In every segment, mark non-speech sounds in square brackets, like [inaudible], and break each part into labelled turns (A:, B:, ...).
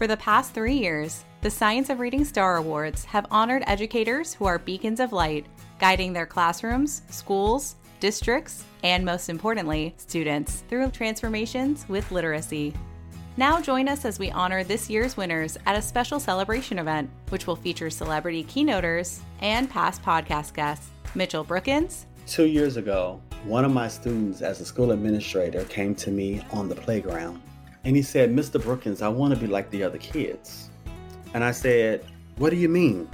A: For the past three years, the Science of Reading Star Awards have honored educators who are beacons of light, guiding their classrooms, schools, districts, and most importantly, students through transformations with literacy. Now join us as we honor this year's winners at a special celebration event, which will feature celebrity keynoters and past podcast guests. Mitchell Brookins.
B: Two years ago, one of my students as a school administrator came to me on the playground and he said, Mr. Brookins, I want to be like the other kids. And I said, What do you mean?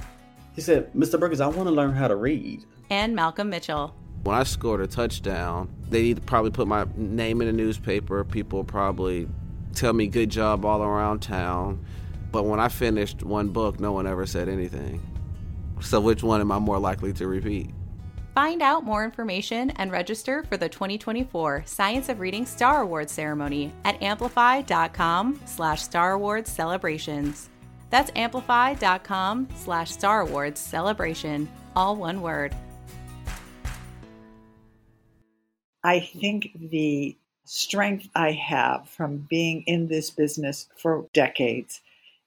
B: He said, Mr. Brookins, I want to learn how to read.
A: And Malcolm Mitchell.
C: When I scored a touchdown, they'd probably put my name in the newspaper. People probably tell me good job all around town. But when I finished one book, no one ever said anything. So which one am I more likely to repeat?
A: Find out more information and register for the 2024 Science of Reading Star Awards ceremony at amplify.com slash Star Awards celebrations. That's amplify.com slash Star Awards celebration, all one word.
D: I think the strength I have from being in this business for decades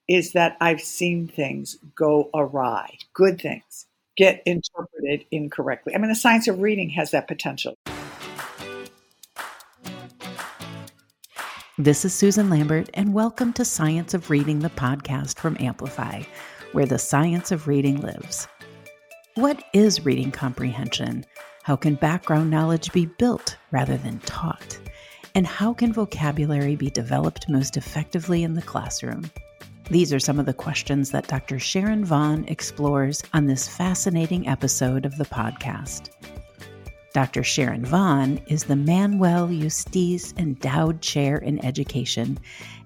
D: is that I've seen things go awry, good things get interpreted incorrectly. I mean, the science of reading has that potential.
E: This is Susan Lambert, and welcome to Science of Reading, the podcast from Amplify, where the science of reading lives. What is reading comprehension? How can background knowledge be built rather than taught? And how can vocabulary be developed most effectively in the classroom? These are some of the questions that Dr. Sharon Vaughn explores on this fascinating episode of the podcast. Dr. Sharon Vaughn is the Manuel Justiz Endowed Chair in Education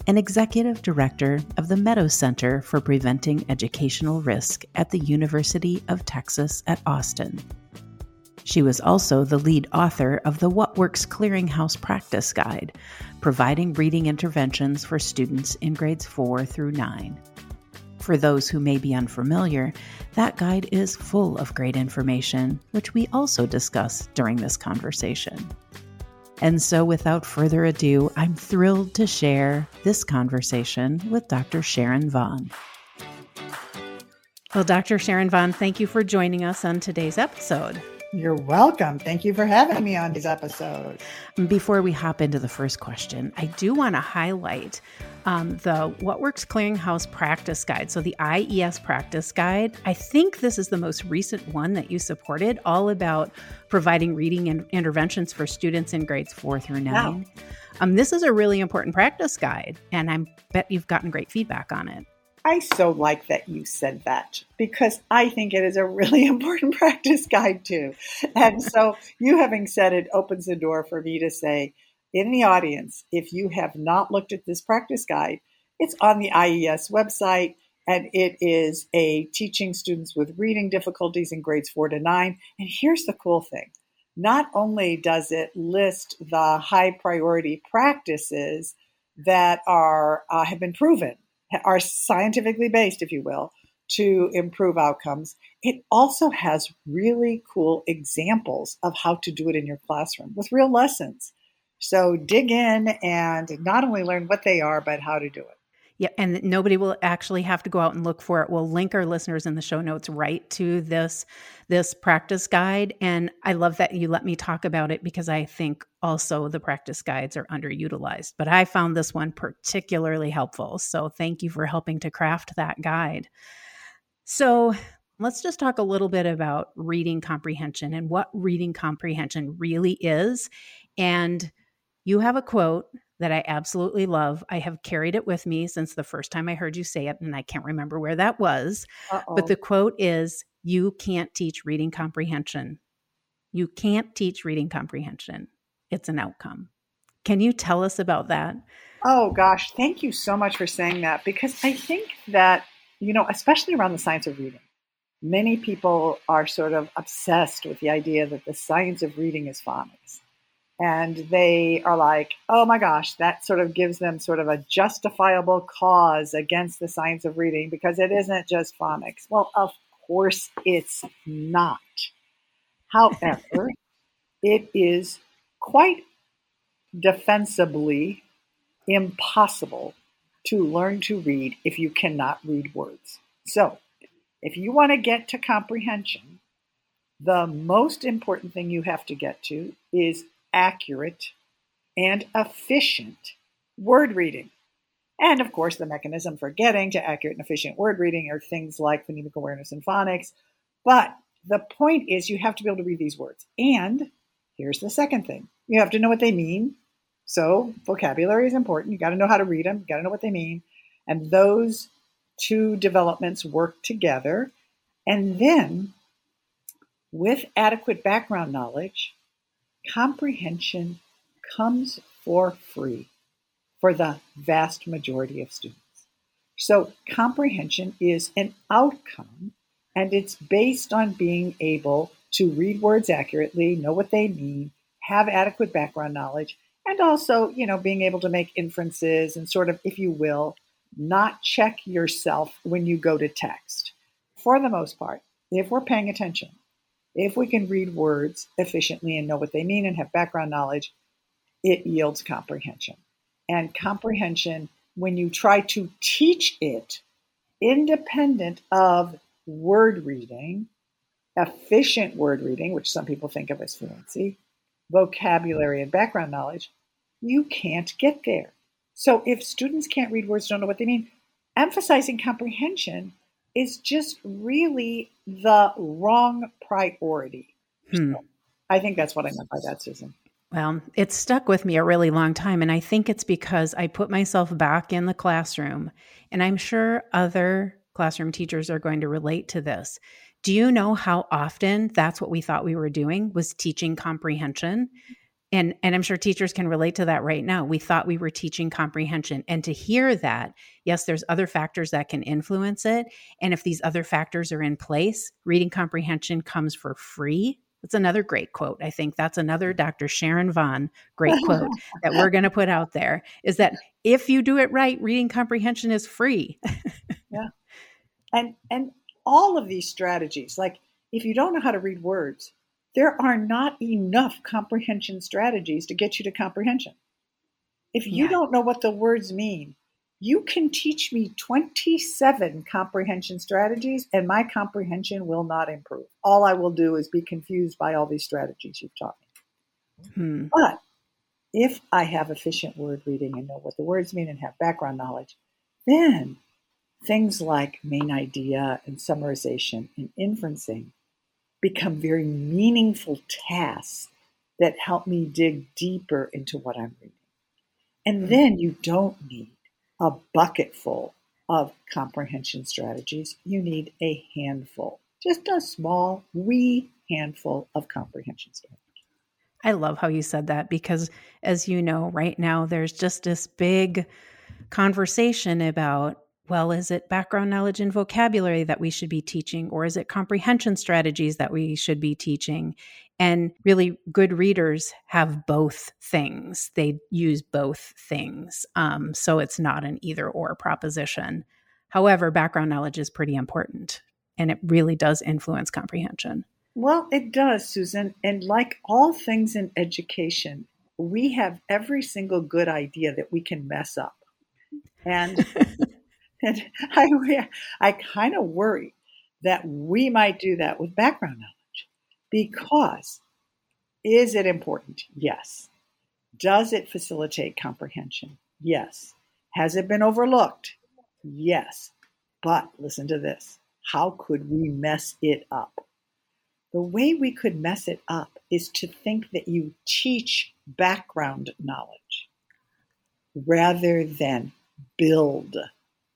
E: and Executive Director of the Meadows Center for Preventing Educational Risk at the University of Texas at Austin. She was also the lead author of the What Works Clearinghouse Practice Guide, providing reading interventions for students in grades 4 through 9. For those who may be unfamiliar, that guide is full of great information, which we also discuss during this conversation. And so, without further ado, I'm thrilled to share this conversation with Dr. Sharon Vaughn. Well, Dr. Sharon Vaughn, thank you for joining us on today's episode.
D: You're welcome. Thank you for having me on this episode.
E: Before we hop into the first question, I do want to highlight um, the What Works Clearinghouse Practice Guide. So, the IES Practice Guide, I think this is the most recent one that you supported, all about providing reading and interventions for students in grades four through nine. Wow. Um, this is a really important practice guide, and I bet you've gotten great feedback on it.
D: I so like that you said that because I think it is a really [laughs] important practice guide too. And so you having said it opens the door for me to say in the audience, if you have not looked at this practice guide, it's on the IES website and it is a teaching students with reading difficulties in grades 4 to 9. And here's the cool thing. Not only does it list the high priority practices that are uh, have been proven are scientifically based, if you will, to improve outcomes. It also has really cool examples of how to do it in your classroom with real lessons. So dig in and not only learn what they are, but how to do it.
E: Yeah, and nobody will actually have to go out and look for it. We'll link our listeners in the show notes right to this this practice guide. And I love that you let me talk about it because I think also the practice guides are underutilized. But I found this one particularly helpful. So thank you for helping to craft that guide. So let's just talk a little bit about reading comprehension and what reading comprehension really is. And you have a quote that I absolutely love. I have carried it with me since the first time I heard you say it, and I can't remember where that was. Uh-oh. But the quote is You can't teach reading comprehension. You can't teach reading comprehension. It's an outcome. Can you tell us about that?
D: Oh, gosh. Thank you so much for saying that because I think that, you know, especially around the science of reading, many people are sort of obsessed with the idea that the science of reading is phonics and they are like, oh my gosh, that sort of gives them sort of a justifiable cause against the science of reading because it isn't just phonics. Well, of course it's not. However, [laughs] it is quite defensibly impossible to learn to read if you cannot read words. So, if you want to get to comprehension, the most important thing you have to get to is accurate and efficient word reading. And of course, the mechanism for getting to accurate and efficient word reading are things like phonemic awareness and phonics. But the point is, you have to be able to read these words. And here's the second thing you have to know what they mean. So, vocabulary is important. You got to know how to read them, you got to know what they mean. And those two developments work together. And then, with adequate background knowledge, comprehension comes for free for the vast majority of students. So, comprehension is an outcome and it's based on being able to read words accurately, know what they mean, have adequate background knowledge, and also, you know, being able to make inferences and sort of, if you will, not check yourself when you go to text. For the most part, if we're paying attention, if we can read words efficiently and know what they mean and have background knowledge, it yields comprehension. And comprehension, when you try to teach it independent of word reading, efficient word reading, which some people think of as fluency, vocabulary, and background knowledge, you can't get there. So if students can't read words, don't know what they mean, emphasizing comprehension is just really the wrong priority. Hmm. So I think that's what I meant by that, Susan.
E: Well, it stuck with me a really long time. And I think it's because I put myself back in the classroom. And I'm sure other classroom teachers are going to relate to this. Do you know how often that's what we thought we were doing was teaching comprehension? And, and I'm sure teachers can relate to that right now. We thought we were teaching comprehension. And to hear that, yes, there's other factors that can influence it. And if these other factors are in place, reading comprehension comes for free. That's another great quote. I think that's another Dr. Sharon Vaughn great [laughs] quote that we're going to put out there is that if you do it right, reading comprehension is free.
D: yeah. And and all of these strategies, like if you don't know how to read words, there are not enough comprehension strategies to get you to comprehension. If you yeah. don't know what the words mean, you can teach me 27 comprehension strategies and my comprehension will not improve. All I will do is be confused by all these strategies you've taught me. Hmm. But if I have efficient word reading and know what the words mean and have background knowledge, then things like main idea and summarization and inferencing become very meaningful tasks that help me dig deeper into what I'm reading. And hmm. then you don't need a bucket full of comprehension strategies. You need a handful, just a small, wee handful of comprehension strategies.
E: I love how you said that because, as you know, right now there's just this big conversation about well, is it background knowledge and vocabulary that we should be teaching, or is it comprehension strategies that we should be teaching? And really, good readers have both things. They use both things. Um, so it's not an either or proposition. However, background knowledge is pretty important and it really does influence comprehension.
D: Well, it does, Susan. And like all things in education, we have every single good idea that we can mess up. And [laughs] And [laughs] I, I kind of worry that we might do that with background knowledge because is it important? Yes. Does it facilitate comprehension? Yes. Has it been overlooked? Yes. But listen to this how could we mess it up? The way we could mess it up is to think that you teach background knowledge rather than build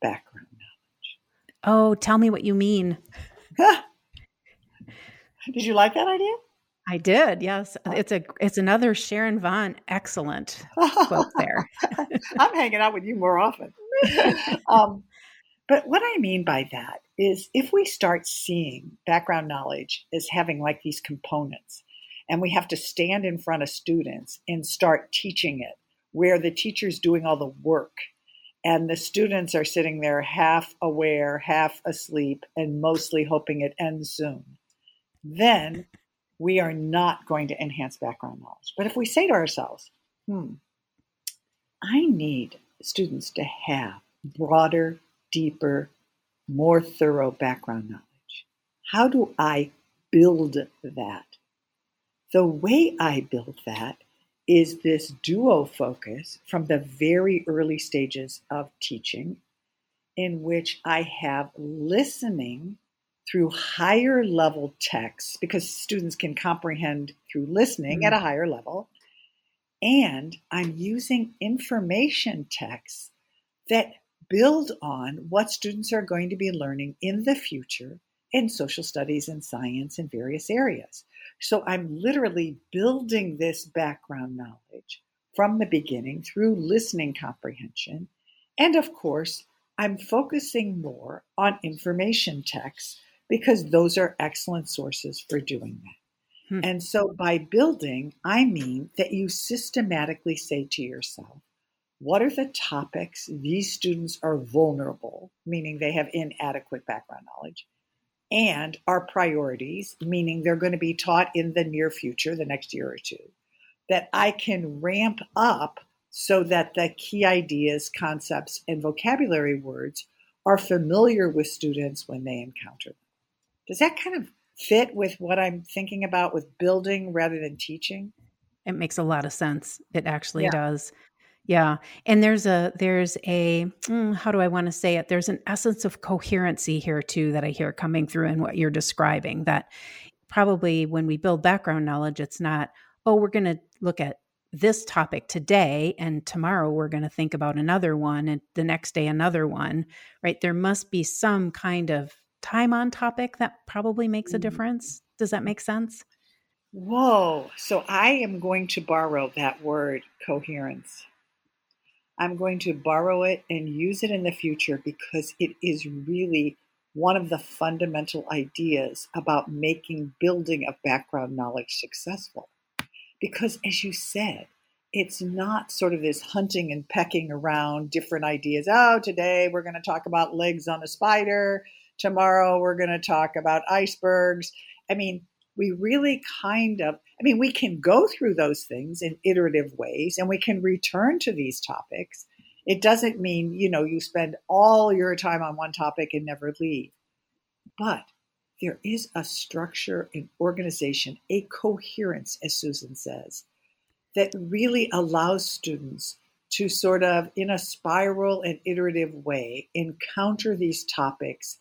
D: background knowledge.
E: Oh, tell me what you mean. [laughs]
D: did you like that idea?
E: I did. Yes, oh. it's a it's another Sharon Vaughn excellent quote there. [laughs]
D: I'm hanging out with you more often. [laughs] um, but what I mean by that is if we start seeing background knowledge as having like these components, and we have to stand in front of students and start teaching it, where the teacher's doing all the work and the students are sitting there half aware, half asleep, and mostly hoping it ends soon, then we are not going to enhance background knowledge. But if we say to ourselves, hmm, I need students to have broader, deeper, more thorough background knowledge. How do I build that? The way I build that is this duo focus from the very early stages of teaching, in which I have listening through higher level texts because students can comprehend through listening mm-hmm. at a higher level. And I'm using information texts that build on what students are going to be learning in the future in social studies and science in various areas. So I'm literally building this background knowledge from the beginning through listening comprehension. And of course, I'm focusing more on information texts because those are excellent sources for doing that. Hmm. And so by building, I mean that you systematically say to yourself, what are the topics these students are vulnerable, meaning they have inadequate background knowledge, and our priorities, meaning they're going to be taught in the near future, the next year or two, that I can ramp up so that the key ideas, concepts, and vocabulary words are familiar with students when they encounter them. Does that kind of fit with what I'm thinking about with building rather than teaching?
E: It makes a lot of sense. It actually yeah. does. Yeah. And there's a, there's a, mm, how do I want to say it? There's an essence of coherency here too that I hear coming through in what you're describing. That probably when we build background knowledge, it's not, oh, we're going to look at this topic today and tomorrow we're going to think about another one and the next day another one, right? There must be some kind of time on topic that probably makes a mm-hmm. difference. Does that make sense?
D: Whoa. So I am going to borrow that word coherence. I'm going to borrow it and use it in the future because it is really one of the fundamental ideas about making building of background knowledge successful. Because as you said, it's not sort of this hunting and pecking around different ideas. Oh, today we're going to talk about legs on a spider. Tomorrow we're going to talk about icebergs. I mean, we really kind of, I mean, we can go through those things in iterative ways and we can return to these topics. It doesn't mean, you know, you spend all your time on one topic and never leave. But there is a structure, an organization, a coherence, as Susan says, that really allows students to sort of, in a spiral and iterative way, encounter these topics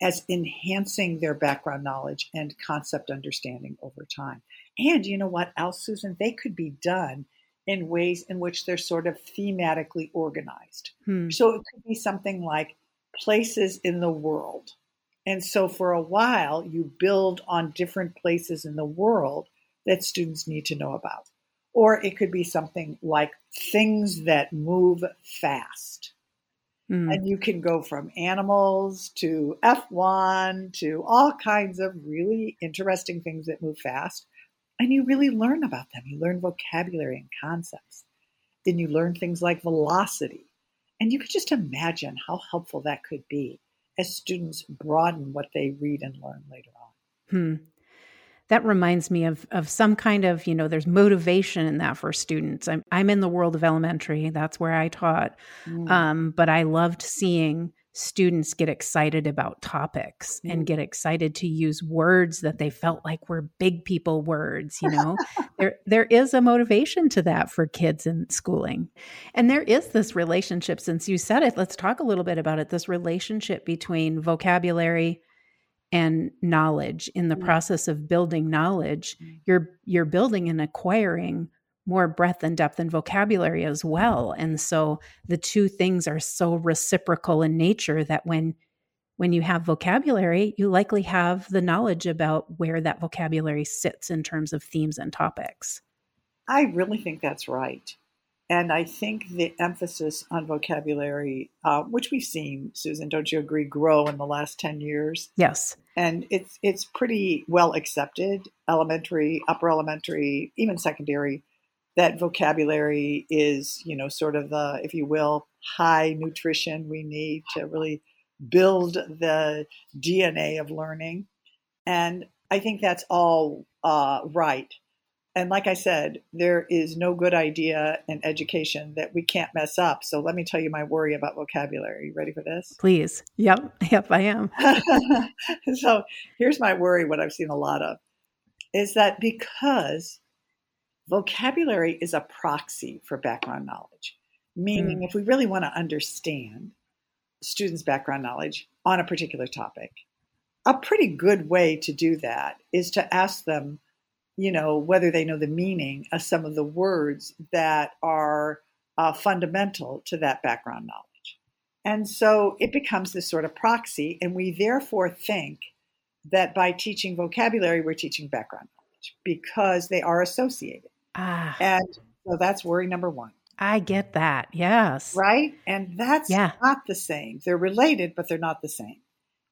D: as enhancing their background knowledge and concept understanding over time. And you know what else, Susan? They could be done in ways in which they're sort of thematically organized. Hmm. So it could be something like places in the world. And so for a while, you build on different places in the world that students need to know about. Or it could be something like things that move fast. Mm. And you can go from animals to F1 to all kinds of really interesting things that move fast. And you really learn about them. You learn vocabulary and concepts. Then you learn things like velocity. And you could just imagine how helpful that could be as students broaden what they read and learn later on.
E: Hmm that reminds me of of some kind of you know there's motivation in that for students. I'm, I'm in the world of elementary. That's where i taught. Mm. um, but i loved seeing students get excited about topics mm. and get excited to use words that they felt like were big people words you know? [laughs] There there is a motivation to that for kids in schooling. And there is this relationship since you said it let's talk a little bit about it this relationship between vocabulary and knowledge in the mm-hmm. process of building knowledge mm-hmm. you're you're building and acquiring more breadth and depth and vocabulary as well and so the two things are so reciprocal in nature that when when you have vocabulary you likely have the knowledge about where that vocabulary sits in terms of themes and topics
D: i really think that's right and I think the emphasis on vocabulary, uh, which we've seen, Susan, don't you agree, grow in the last 10 years?
E: Yes.
D: And it's, it's pretty well accepted, elementary, upper elementary, even secondary, that vocabulary is, you know, sort of the, if you will, high nutrition we need to really build the DNA of learning. And I think that's all uh, right and like I said, there is no good idea in education that we can't mess up. So let me tell you my worry about vocabulary. You ready for this?
E: Please. Yep. [laughs] Yep, I am. [laughs]
D: so here's my worry what I've seen a lot of is that because vocabulary is a proxy for background knowledge, meaning mm. if we really want to understand students' background knowledge on a particular topic, a pretty good way to do that is to ask them you know, whether they know the meaning of some of the words that are uh, fundamental to that background knowledge. And so it becomes this sort of proxy, and we therefore think that by teaching vocabulary, we're teaching background knowledge because they are associated. Ah. And so that's worry number one.
E: I get that. Yes.
D: Right? And that's yeah. not the same. They're related, but they're not the same.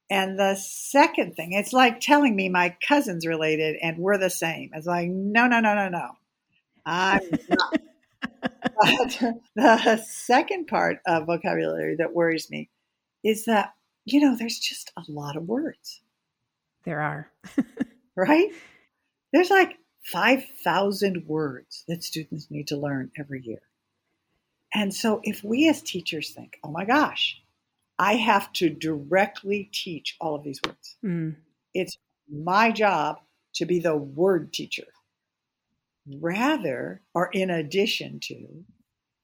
D: And the second thing, it's like telling me my cousin's related and we're the same. It's like, no, no, no, no, no. I'm not. [laughs] but the second part of vocabulary that worries me is that, you know, there's just a lot of words.
E: There are. [laughs]
D: right? There's like 5,000 words that students need to learn every year. And so if we as teachers think, oh my gosh, I have to directly teach all of these words. Mm. It's my job to be the word teacher. Rather, or in addition to,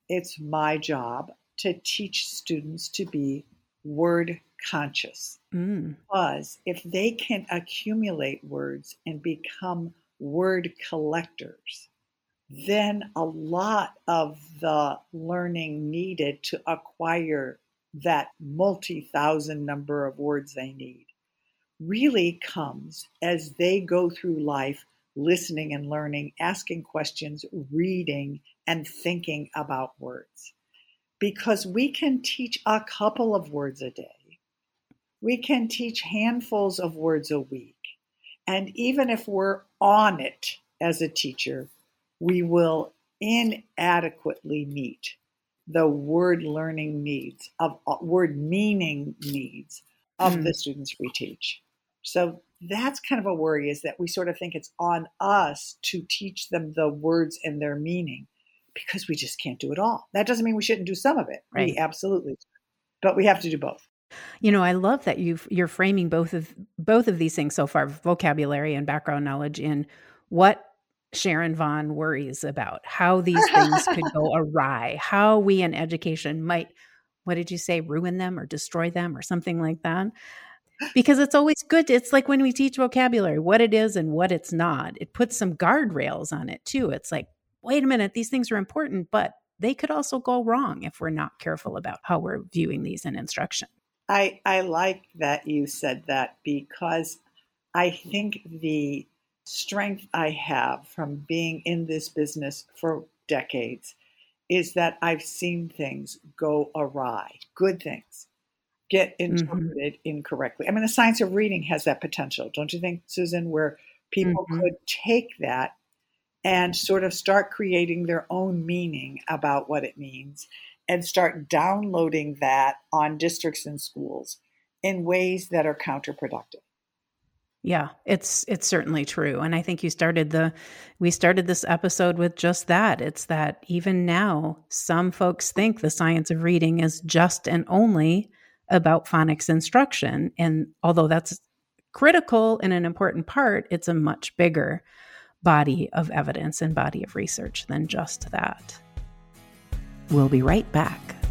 D: it's my job to teach students to be word conscious. Mm. Because if they can accumulate words and become word collectors, then a lot of the learning needed to acquire that multi thousand number of words they need really comes as they go through life listening and learning, asking questions, reading, and thinking about words. Because we can teach a couple of words a day, we can teach handfuls of words a week. And even if we're on it as a teacher, we will inadequately meet the word learning needs of uh, word meaning needs of mm. the students we teach. So that's kind of a worry is that we sort of think it's on us to teach them the words and their meaning because we just can't do it all. That doesn't mean we shouldn't do some of it. Right. We absolutely, but we have to do both.
E: You know, I love that you you're framing both of both of these things so far, vocabulary and background knowledge in what Sharon Vaughn worries about how [laughs] these things could go awry, how we in education might, what did you say, ruin them or destroy them or something like that. Because it's always good. It's like when we teach vocabulary, what it is and what it's not. It puts some guardrails on it too. It's like, wait a minute, these things are important, but they could also go wrong if we're not careful about how we're viewing these in instruction.
D: I, I like that you said that because I think the strength I have from being in this business for decades is that I've seen things go awry, good things get mm-hmm. interpreted mm-hmm. incorrectly. I mean, the science of reading has that potential, don't you think, Susan, where people mm-hmm. could take that and sort of start creating their own meaning about what it means and start downloading that on districts and schools in ways that are counterproductive.
E: Yeah, it's it's certainly true. And I think you started the we started this episode with just that. It's that even now some folks think the science of reading is just and only about phonics instruction and although that's critical and an important part, it's a much bigger body of evidence and body of research than just that. We'll be right back.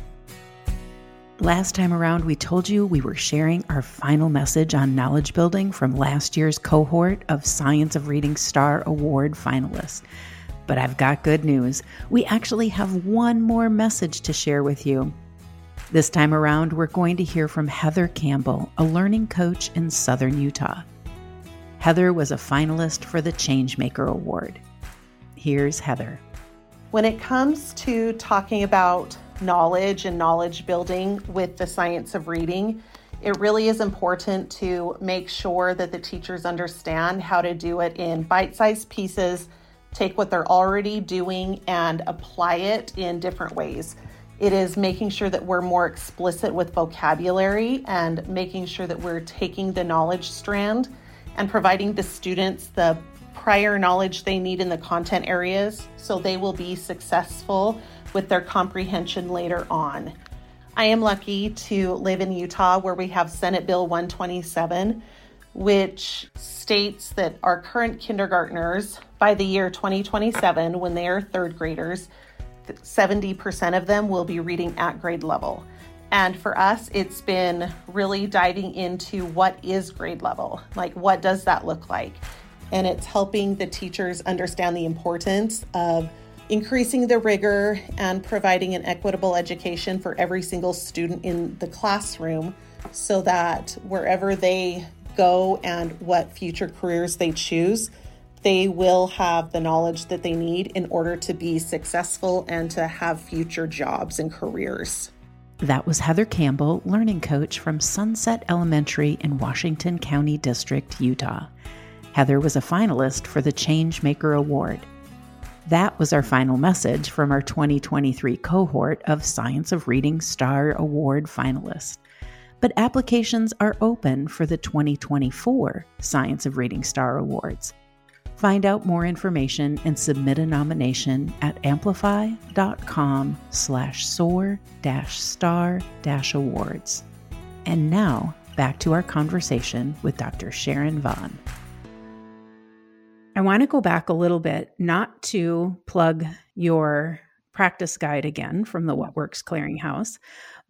E: Last time around, we told you we were sharing our final message on knowledge building from last year's cohort of Science of Reading Star Award finalists. But I've got good news. We actually have one more message to share with you. This time around, we're going to hear from Heather Campbell, a learning coach in Southern Utah. Heather was a finalist for the Changemaker Award. Here's Heather.
F: When it comes to talking about knowledge and knowledge building with the science of reading, it really is important to make sure that the teachers understand how to do it in bite sized pieces, take what they're already doing and apply it in different ways. It is making sure that we're more explicit with vocabulary and making sure that we're taking the knowledge strand and providing the students the prior knowledge they need in the content areas so they will be successful with their comprehension later on. I am lucky to live in Utah where we have Senate Bill 127, which states that our current kindergartners, by the year 2027, when they are third graders, 70% of them will be reading at grade level. And for us, it's been really diving into what is grade level? Like, what does that look like? And it's helping the teachers understand the importance of increasing the rigor and providing an equitable education for every single student in the classroom so that wherever they go and what future careers they choose, they will have the knowledge that they need in order to be successful and to have future jobs and careers.
E: That was Heather Campbell, learning coach from Sunset Elementary in Washington County District, Utah. Heather was a finalist for the Changemaker Award. That was our final message from our 2023 cohort of Science of Reading Star Award finalists. But applications are open for the 2024 Science of Reading Star Awards. Find out more information and submit a nomination at amplify.com slash soar dash star dash awards. And now back to our conversation with Dr. Sharon Vaughn. I want to go back a little bit, not to plug your practice guide again from the What Works Clearinghouse,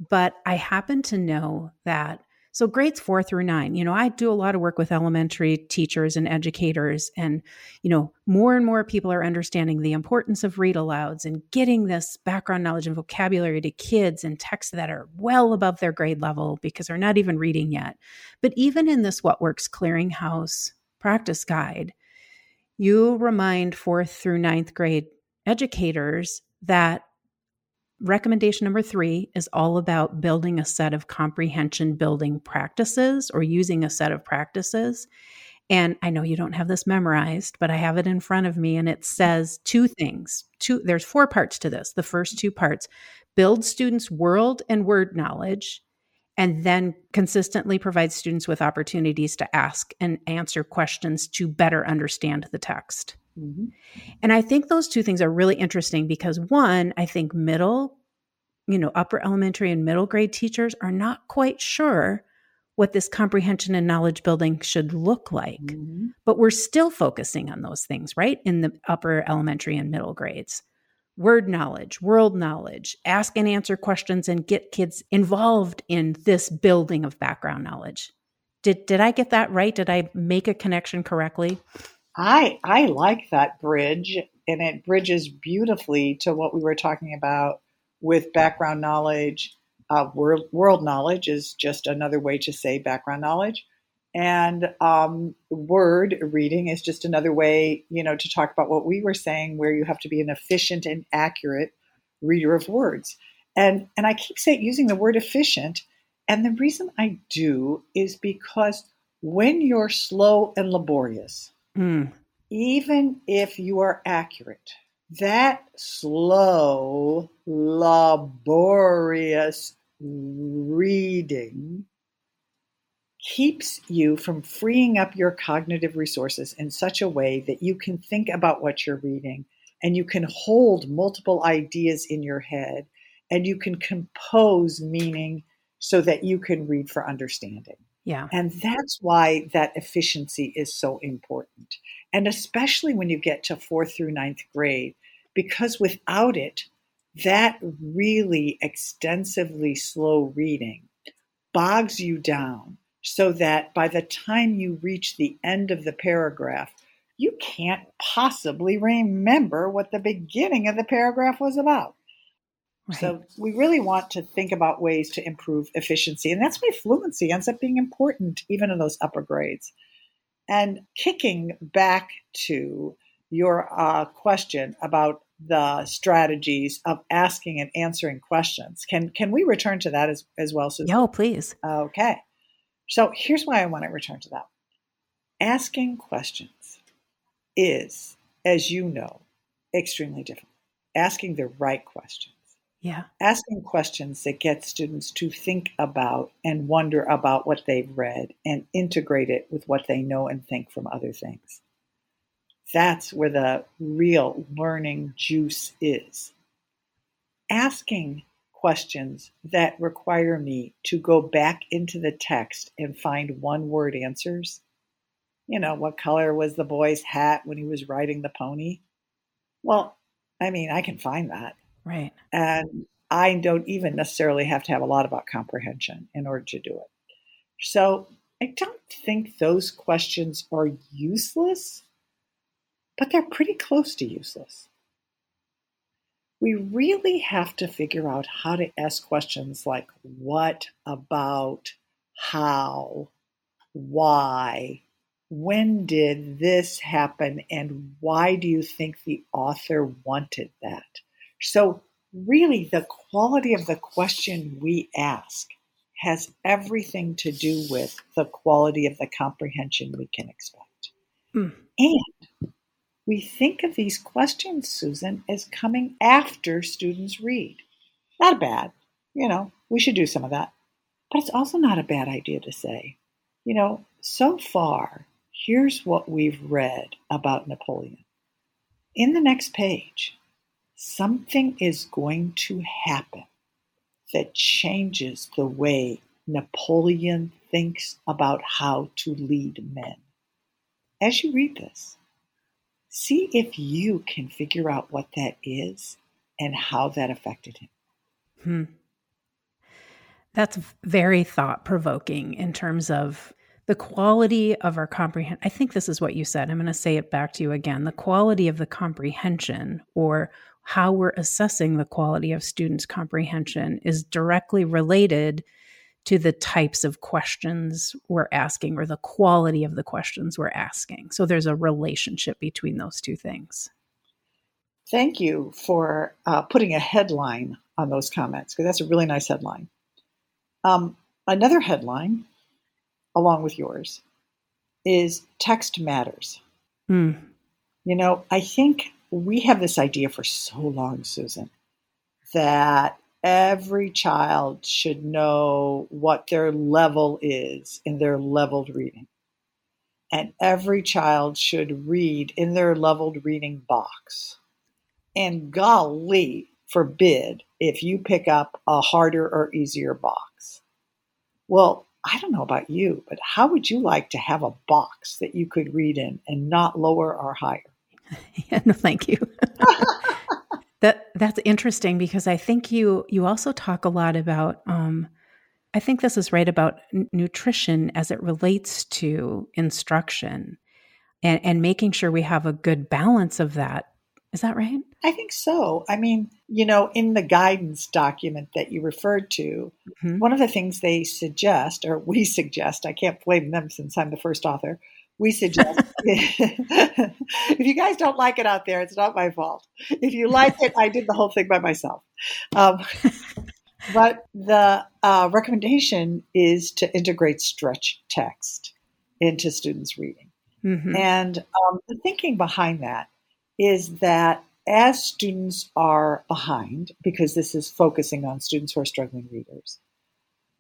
E: but I happen to know that so, grades four through nine, you know, I do a lot of work with elementary teachers and educators, and, you know, more and more people are understanding the importance of read alouds and getting this background knowledge and vocabulary to kids and texts that are well above their grade level because they're not even reading yet. But even in this What Works Clearinghouse practice guide, you remind fourth through ninth grade educators that recommendation number three is all about building a set of comprehension building practices or using a set of practices. And I know you don't have this memorized, but I have it in front of me and it says two things. Two there's four parts to this. The first two parts build students world and word knowledge and then consistently provide students with opportunities to ask and answer questions to better understand the text. Mm-hmm. And I think those two things are really interesting because one, I think middle, you know, upper elementary and middle grade teachers are not quite sure what this comprehension and knowledge building should look like. Mm-hmm. But we're still focusing on those things, right? In the upper elementary and middle grades. Word knowledge, world knowledge, ask and answer questions and get kids involved in this building of background knowledge. Did did I get that right? Did I make a connection correctly?
D: I I like that bridge and it bridges beautifully to what we were talking about with background knowledge. Uh, world, world knowledge is just another way to say background knowledge. And um, word reading is just another way, you know, to talk about what we were saying, where you have to be an efficient and accurate reader of words. And and I keep saying using the word efficient, and the reason I do is because when you're slow and laborious, Mm. Even if you are accurate, that slow, laborious reading keeps you from freeing up your cognitive resources in such a way that you can think about what you're reading and you can hold multiple ideas in your head and you can compose meaning so that you can read for understanding.
E: Yeah.
D: And that's why that efficiency is so important. And especially when you get to fourth through ninth grade, because without it, that really extensively slow reading bogs you down so that by the time you reach the end of the paragraph, you can't possibly remember what the beginning of the paragraph was about. Right. So we really want to think about ways to improve efficiency. And that's why fluency ends up being important, even in those upper grades. And kicking back to your uh, question about the strategies of asking and answering questions, can can we return to that as, as well, Susan?
E: No, please.
D: Okay. So here's why I want to return to that. Asking questions is, as you know, extremely difficult. Asking the right questions.
E: yeah.
D: Asking questions that get students to think about and wonder about what they've read and integrate it with what they know and think from other things. That's where the real learning juice is. Asking questions that require me to go back into the text and find one word answers. You know, what color was the boy's hat when he was riding the pony? Well, I mean, I can find that.
E: Right.
D: And I don't even necessarily have to have a lot about comprehension in order to do it. So I don't think those questions are useless, but they're pretty close to useless. We really have to figure out how to ask questions like what about, how, why, when did this happen, and why do you think the author wanted that? So, really, the quality of the question we ask has everything to do with the quality of the comprehension we can expect. Mm. And we think of these questions, Susan, as coming after students read. Not bad. You know, we should do some of that. But it's also not a bad idea to say, you know, so far, here's what we've read about Napoleon. In the next page, something is going to happen that changes the way Napoleon thinks about how to lead men. As you read this, see if you can figure out what that is and how that affected him.
E: Hmm. That's very thought provoking in terms of the quality of our comprehension. I think this is what you said. I'm going to say it back to you again. The quality of the comprehension or how we're assessing the quality of students' comprehension is directly related to the types of questions we're asking or the quality of the questions we're asking. So there's a relationship between those two things.
D: Thank you for uh, putting a headline on those comments because that's a really nice headline. Um, another headline, along with yours, is text matters. Mm. You know, I think we have this idea for so long, Susan, that every child should know what their level is in their leveled reading. And every child should read in their leveled reading box. And golly forbid if you pick up a harder or easier box. Well, I don't know about you, but how would you like to have a box that you could read in and not lower or higher? [laughs]
E: yeah, no, thank you. [laughs] that that's interesting because I think you you also talk a lot about. Um, I think this is right about n- nutrition as it relates to instruction, and and making sure we have a good balance of that. Is that right?
D: I think so. I mean, you know, in the guidance document that you referred to, mm-hmm. one of the things they suggest, or we [laughs] suggest, I can't blame them since I'm the first author, we suggest [laughs] [laughs] if you guys don't like it out there, it's not my fault. If you like it, I did the whole thing by myself. Um, [laughs] but the uh, recommendation is to integrate stretch text into students' reading. Mm-hmm. And um, the thinking behind that is that as students are behind, because this is focusing on students who are struggling readers,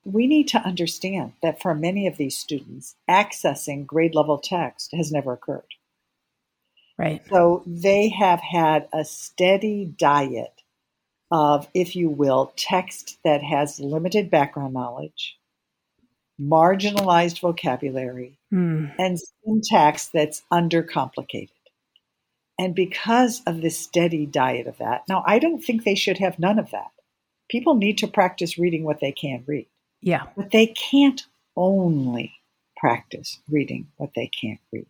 D: we need to understand that for many of these students, accessing grade level text has never occurred.
E: Right.
D: So they have had a steady diet of, if you will, text that has limited background knowledge, marginalized vocabulary, mm. and syntax that's undercomplicated. And because of the steady diet of that, now I don't think they should have none of that. People need to practice reading what they can read.
E: Yeah.
D: But they can't only practice reading what they can't read.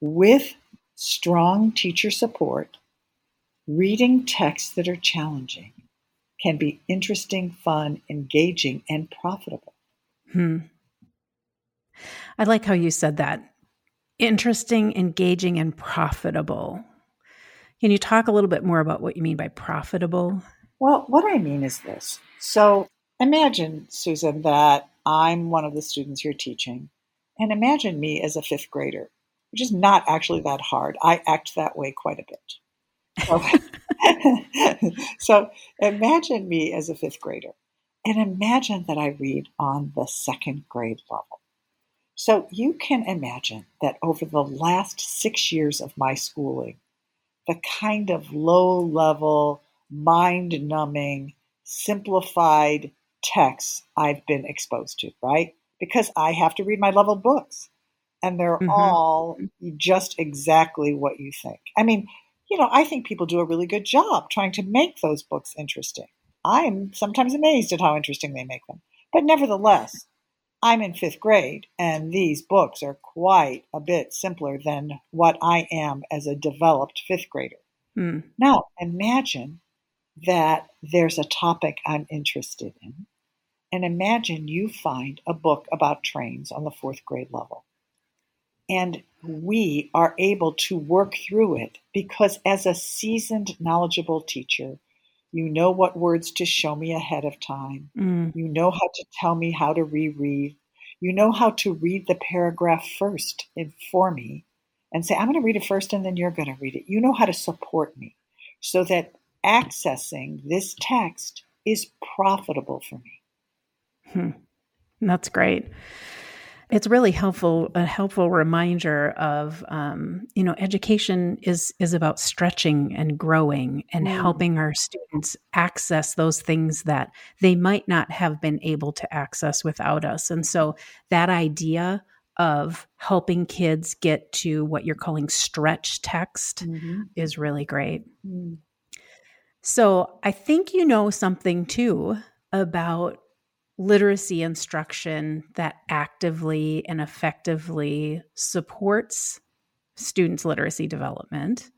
D: With strong teacher support, reading texts that are challenging can be interesting, fun, engaging, and profitable. Hmm.
E: I like how you said that. Interesting, engaging, and profitable. Can you talk a little bit more about what you mean by profitable?
D: Well, what I mean is this. So, Imagine, Susan, that I'm one of the students you're teaching, and imagine me as a fifth grader, which is not actually that hard. I act that way quite a bit. So, [laughs] so imagine me as a fifth grader, and imagine that I read on the second grade level. So you can imagine that over the last six years of my schooling, the kind of low level, mind numbing, simplified texts I've been exposed to, right? Because I have to read my level books and they're mm-hmm. all just exactly what you think. I mean, you know, I think people do a really good job trying to make those books interesting. I'm sometimes amazed at how interesting they make them. But nevertheless, I'm in fifth grade, and these books are quite a bit simpler than what I am as a developed fifth grader. Mm. Now, imagine that there's a topic I'm interested in, and imagine you find a book about trains on the fourth grade level. And we are able to work through it because, as a seasoned, knowledgeable teacher, you know what words to show me ahead of time. Mm. You know how to tell me how to reread. You know how to read the paragraph first for me and say, I'm going to read it first and then you're going to read it. You know how to support me so that accessing this text is profitable for me.
E: Hmm. That's great it's really helpful a helpful reminder of um, you know education is is about stretching and growing and mm. helping our students access those things that they might not have been able to access without us and so that idea of helping kids get to what you're calling stretch text mm-hmm. is really great mm. so i think you know something too about literacy instruction that actively and effectively supports students' literacy development.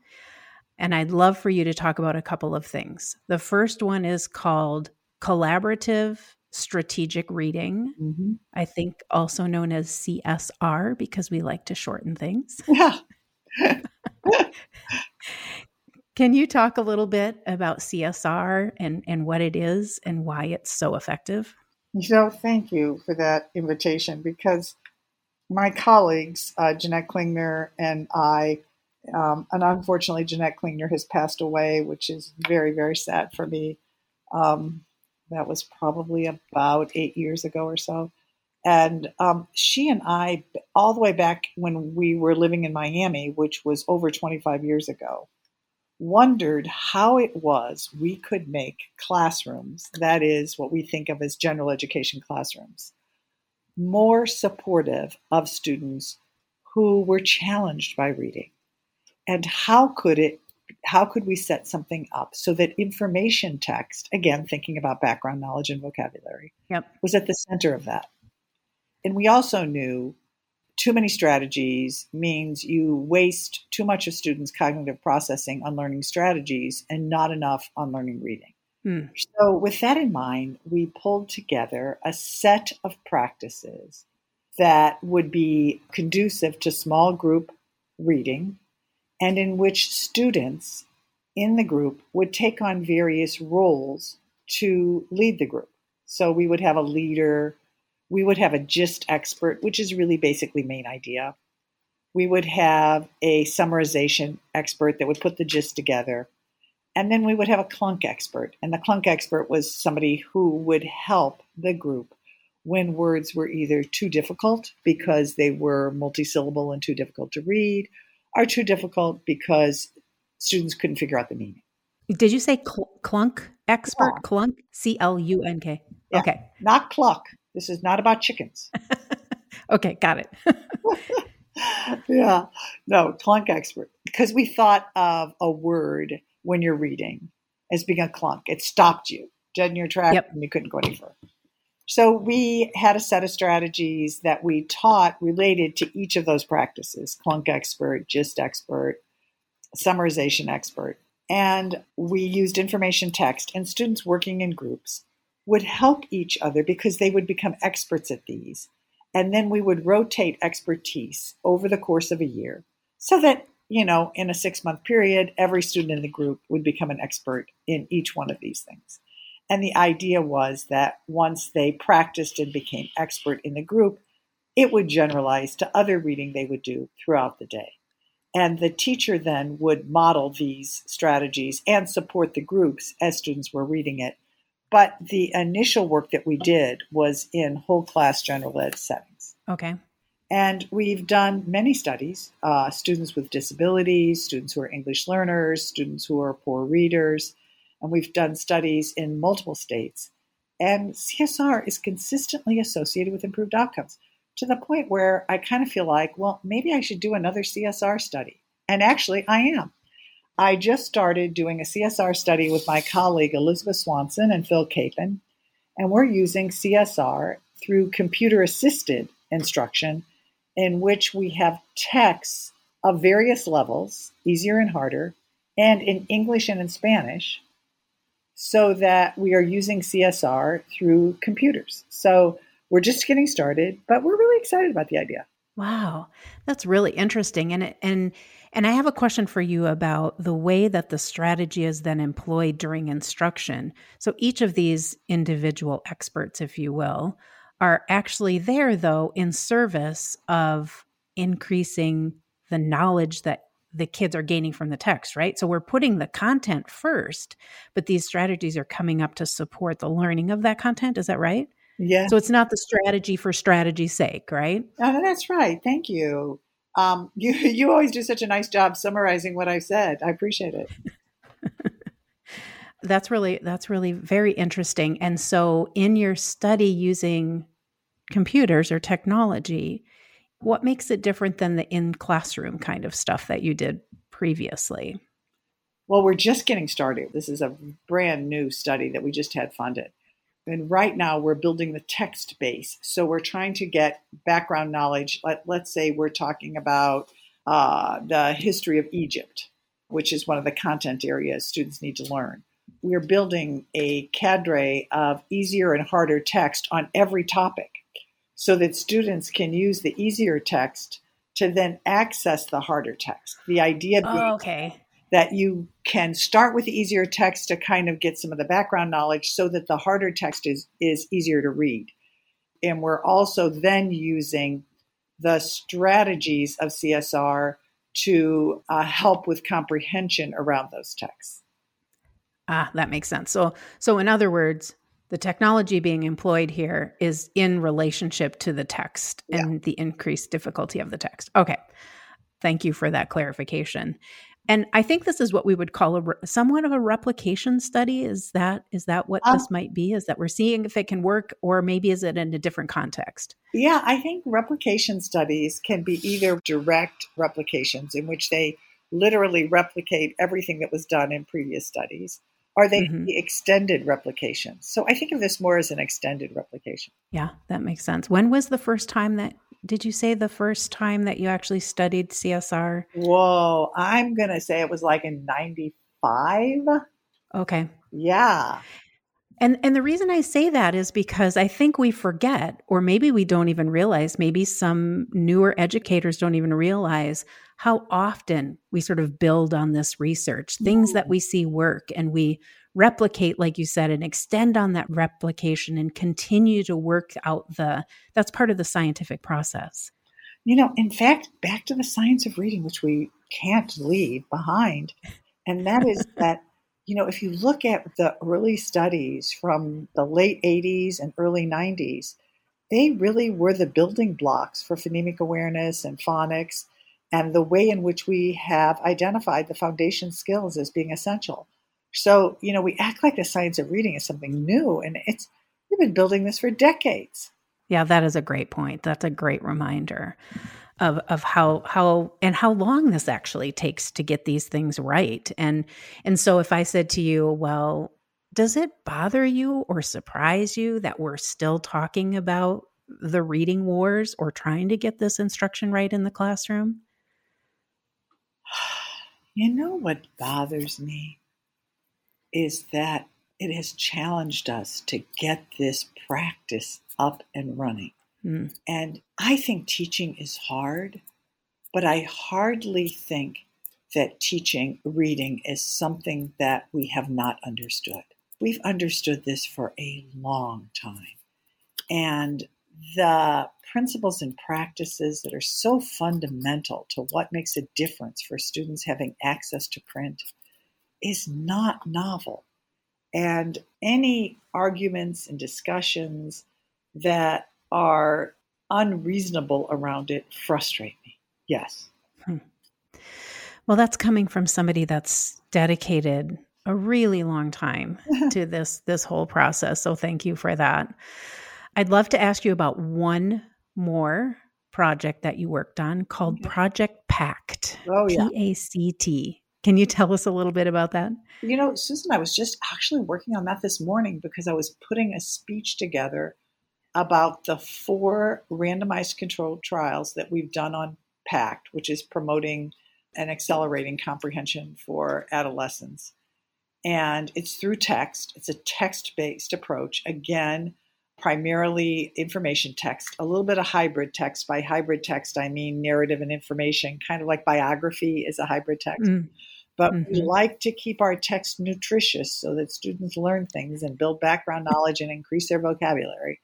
E: And I'd love for you to talk about a couple of things. The first one is called collaborative strategic reading, mm-hmm. I think also known as CSR because we like to shorten things. [laughs] Yeah. [laughs] Can you talk a little bit about CSR and, and what it is and why it's so effective?
D: Know, thank you for that invitation because my colleagues, uh, Janette Klingner and I, um, and unfortunately, Janette Klingner has passed away, which is very, very sad for me. Um, that was probably about eight years ago or so. And um, she and I, all the way back when we were living in Miami, which was over 25 years ago, wondered how it was we could make classrooms, that is what we think of as general education classrooms, more supportive of students who were challenged by reading. And how could it how could we set something up so that information text, again thinking about background knowledge and vocabulary, yep. was at the center of that. And we also knew too many strategies means you waste too much of students' cognitive processing on learning strategies and not enough on learning reading. Hmm. So, with that in mind, we pulled together a set of practices that would be conducive to small group reading and in which students in the group would take on various roles to lead the group. So, we would have a leader we would have a gist expert, which is really basically main idea. We would have a summarization expert that would put the gist together. And then we would have a clunk expert. And the clunk expert was somebody who would help the group when words were either too difficult because they were multisyllable and too difficult to read, or too difficult because students couldn't figure out the meaning.
E: Did you say cl- clunk expert? Clunk? C L U N K. Okay.
D: Not cluck. This is not about chickens. [laughs]
E: okay, got it. [laughs]
D: yeah, no, clunk expert. Because we thought of a word when you're reading as being a clunk. It stopped you dead in your tracks yep. and you couldn't go any further. So we had a set of strategies that we taught related to each of those practices clunk expert, gist expert, summarization expert. And we used information text and students working in groups would help each other because they would become experts at these. And then we would rotate expertise over the course of a year so that, you know, in a six month period, every student in the group would become an expert in each one of these things. And the idea was that once they practiced and became expert in the group, it would generalize to other reading they would do throughout the day. And the teacher then would model these strategies and support the groups as students were reading it but the initial work that we did was in whole class general ed settings.
E: Okay.
D: And we've done many studies uh, students with disabilities, students who are English learners, students who are poor readers. And we've done studies in multiple states. And CSR is consistently associated with improved outcomes to the point where I kind of feel like, well, maybe I should do another CSR study. And actually, I am. I just started doing a CSR study with my colleague Elizabeth Swanson and Phil Capin, and we're using CSR through computer assisted instruction in which we have texts of various levels, easier and harder, and in English and in Spanish, so that we are using CSR through computers. So we're just getting started, but we're really excited about the idea.
E: Wow, that's really interesting. And and and I have a question for you about the way that the strategy is then employed during instruction. So each of these individual experts, if you will, are actually there though in service of increasing the knowledge that the kids are gaining from the text, right? So we're putting the content first, but these strategies are coming up to support the learning of that content. Is that right?
D: Yeah.
E: So it's not the strategy for strategy's sake, right?
D: Oh, that's right. Thank you. Um, [laughs] you you always do such a nice job summarizing what I said. I appreciate it. [laughs]
E: that's really that's really very interesting. And so, in your study using computers or technology, what makes it different than the in classroom kind of stuff that you did previously?
D: Well, we're just getting started. This is a brand new study that we just had funded. And right now we're building the text base. So we're trying to get background knowledge. Let, let's say we're talking about uh, the history of Egypt, which is one of the content areas students need to learn. We're building a cadre of easier and harder text on every topic so that students can use the easier text to then access the harder text. The idea being
E: oh, okay
D: that you can start with the easier text to kind of get some of the background knowledge so that the harder text is, is easier to read. And we're also then using the strategies of CSR to uh, help with comprehension around those texts.
E: Ah, that makes sense. So, so in other words, the technology being employed here is in relationship to the text and the increased difficulty of the text. Okay. Thank you for that clarification. And I think this is what we would call a somewhat of a replication study. Is that is that what um, this might be? Is that we're seeing if it can work, or maybe is it in a different context?
D: Yeah, I think replication studies can be either direct replications in which they literally replicate everything that was done in previous studies, or they mm-hmm. extended replications. So I think of this more as an extended replication.
E: Yeah, that makes sense. When was the first time that did you say the first time that you actually studied CSR?
D: Whoa, I'm going to say it was like in 95.
E: Okay.
D: Yeah.
E: And and the reason I say that is because I think we forget or maybe we don't even realize, maybe some newer educators don't even realize how often we sort of build on this research, things that mm. we see work and we replicate like you said and extend on that replication and continue to work out the that's part of the scientific process.
D: You know in fact back to the science of reading which we can't leave behind. And that is [laughs] that you know if you look at the early studies from the late 80s and early 90s they really were the building blocks for phonemic awareness and phonics and the way in which we have identified the foundation skills as being essential so, you know, we act like the science of reading is something new, and it's we've been building this for decades.
E: Yeah, that is a great point. That's a great reminder of of how how and how long this actually takes to get these things right. And and so if I said to you, well, does it bother you or surprise you that we're still talking about the reading wars or trying to get this instruction right in the classroom?
D: You know what bothers me? is that it has challenged us to get this practice up and running. Mm. And I think teaching is hard, but I hardly think that teaching reading is something that we have not understood. We've understood this for a long time. And the principles and practices that are so fundamental to what makes a difference for students having access to print is not novel. And any arguments and discussions that are unreasonable around it frustrate me. Yes. Hmm.
E: Well, that's coming from somebody that's dedicated a really long time [laughs] to this this whole process. So thank you for that. I'd love to ask you about one more project that you worked on called. Project Pact.
D: Oh yeah.
E: P A C T. Can you tell us a little bit about that?
D: You know, Susan, I was just actually working on that this morning because I was putting a speech together about the four randomized controlled trials that we've done on PACT, which is promoting and accelerating comprehension for adolescents. And it's through text, it's a text based approach. Again, primarily information text, a little bit of hybrid text. By hybrid text, I mean narrative and information, kind of like biography is a hybrid text. Mm. But mm-hmm. we like to keep our text nutritious so that students learn things and build background knowledge and increase their vocabulary.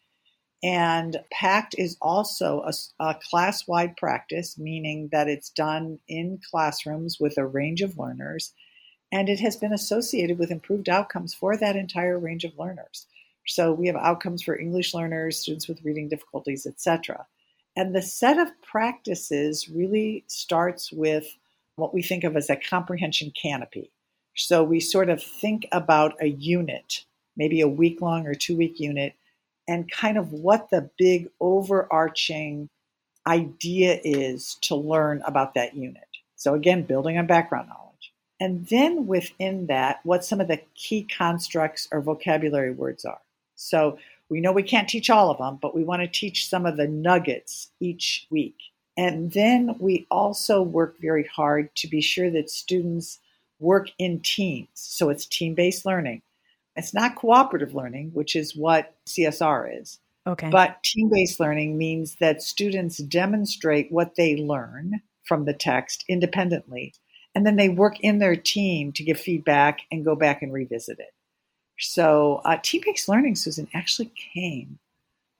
D: And PACT is also a, a class wide practice, meaning that it's done in classrooms with a range of learners, and it has been associated with improved outcomes for that entire range of learners. So we have outcomes for English learners, students with reading difficulties, etc. And the set of practices really starts with what we think of as a comprehension canopy. So we sort of think about a unit, maybe a week long or two week unit, and kind of what the big overarching idea is to learn about that unit. So, again, building on background knowledge. And then within that, what some of the key constructs or vocabulary words are. So, we know we can't teach all of them, but we want to teach some of the nuggets each week. And then we also work very hard to be sure that students work in teams. So, it's team based learning. It's not cooperative learning, which is what CSR is.
E: Okay.
D: But team based learning means that students demonstrate what they learn from the text independently, and then they work in their team to give feedback and go back and revisit it. So, uh, team based learning, Susan, actually came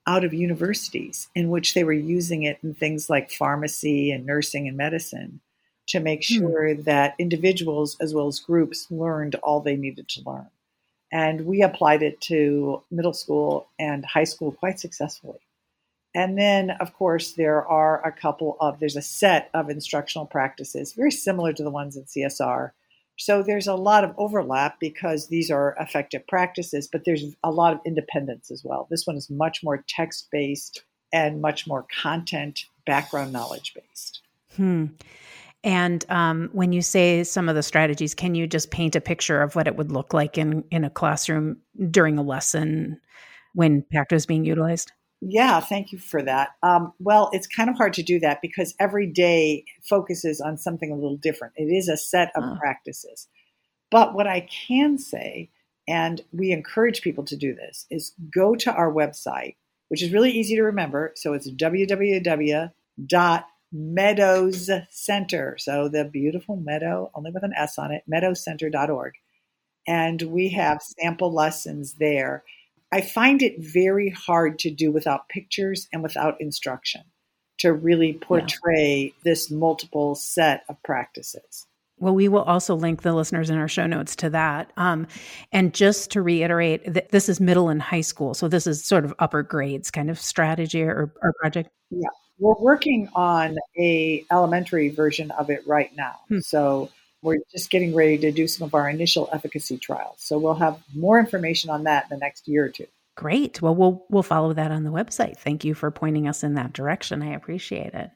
D: out of universities in which they were using it in things like pharmacy and nursing and medicine to make hmm. sure hmm. that individuals as well as groups learned all they needed to learn. And we applied it to middle school and high school quite successfully. And then, of course, there are a couple of, there's a set of instructional practices very similar to the ones in CSR. So there's a lot of overlap because these are effective practices, but there's a lot of independence as well. This one is much more text based and much more content background knowledge based.
E: Hmm. And um, when you say some of the strategies, can you just paint a picture of what it would look like in, in a classroom during a lesson when PACT is being utilized?
D: Yeah, thank you for that. Um, well, it's kind of hard to do that because every day focuses on something a little different. It is a set of oh. practices. But what I can say, and we encourage people to do this, is go to our website, which is really easy to remember. So it's www Meadows Center. So the beautiful meadow, only with an S on it, meadowscenter.org. And we have sample lessons there. I find it very hard to do without pictures and without instruction to really portray yeah. this multiple set of practices.
E: Well, we will also link the listeners in our show notes to that. Um, and just to reiterate, th- this is middle and high school. So this is sort of upper grades kind of strategy or, or project.
D: Yeah. We're working on a elementary version of it right now. Hmm. So we're just getting ready to do some of our initial efficacy trials. So we'll have more information on that in the next year or two.
E: Great. Well, we'll we'll follow that on the website. Thank you for pointing us in that direction. I appreciate it.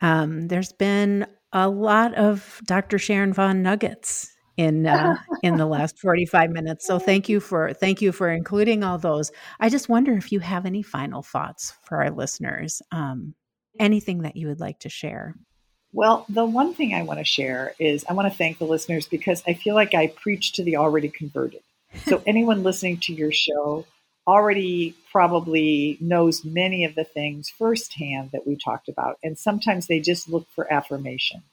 E: Um, there's been a lot of Dr. Sharon Vaughn nuggets in uh, [laughs] in the last 45 minutes. So thank you for thank you for including all those. I just wonder if you have any final thoughts for our listeners. Um, anything that you would like to share.
D: Well, the one thing I want to share is I want to thank the listeners because I feel like I preach to the already converted. So [laughs] anyone listening to your show already probably knows many of the things firsthand that we talked about, and sometimes they just look for affirmation.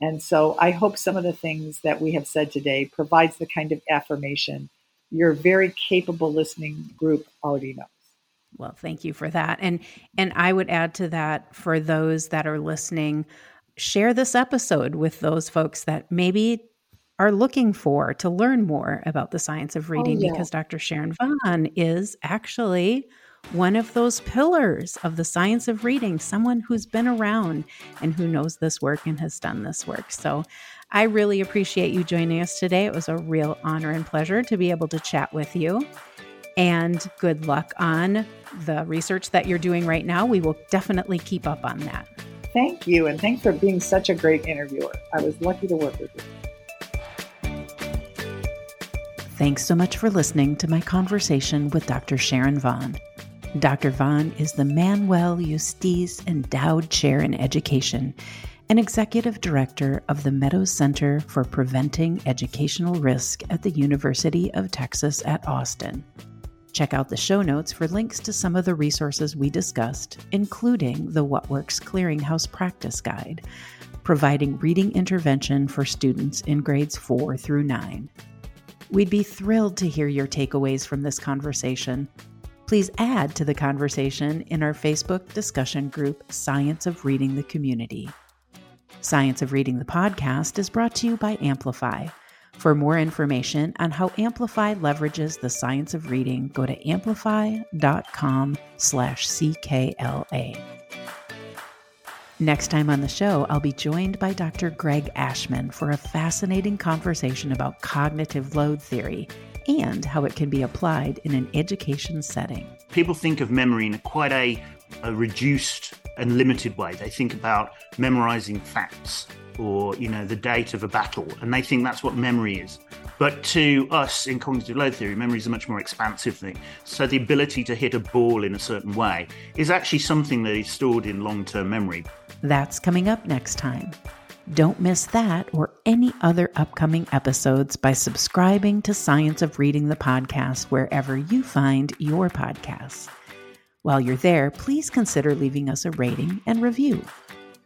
D: And so I hope some of the things that we have said today provides the kind of affirmation your very capable listening group already knows.
E: Well, thank you for that. And and I would add to that for those that are listening, share this episode with those folks that maybe are looking for to learn more about the science of oh, reading oh, yeah. because Dr. Sharon Vaughn is actually one of those pillars of the science of reading, someone who's been around and who knows this work and has done this work. So I really appreciate you joining us today. It was a real honor and pleasure to be able to chat with you. And good luck on the research that you're doing right now. We will definitely keep up on that.
D: Thank you. And thanks for being such a great interviewer. I was lucky to work with you.
E: Thanks so much for listening to my conversation with Dr. Sharon Vaughn. Dr. Vaughn is the Manuel Justiz Endowed Chair in Education and Executive Director of the Meadows Center for Preventing Educational Risk at the University of Texas at Austin. Check out the show notes for links to some of the resources we discussed, including the What Works Clearinghouse Practice Guide, providing reading intervention for students in grades 4 through 9. We'd be thrilled to hear your takeaways from this conversation. Please add to the conversation in our Facebook discussion group, Science of Reading the Community. Science of Reading the podcast is brought to you by Amplify. For more information on how Amplify leverages the science of reading, go to amplify.com slash CKLA. Next time on the show, I'll be joined by Dr. Greg Ashman for a fascinating conversation about cognitive load theory and how it can be applied in an education setting.
G: People think of memory in quite a, a reduced and limited way. They think about memorizing facts or, you know, the date of a battle, and they think that's what memory is. But to us in cognitive load theory, memory is a much more expansive thing. So the ability to hit a ball in a certain way is actually something that is stored in long term memory.
E: That's coming up next time. Don't miss that or any other upcoming episodes by subscribing to Science of Reading the podcast wherever you find your podcasts. While you're there, please consider leaving us a rating and review.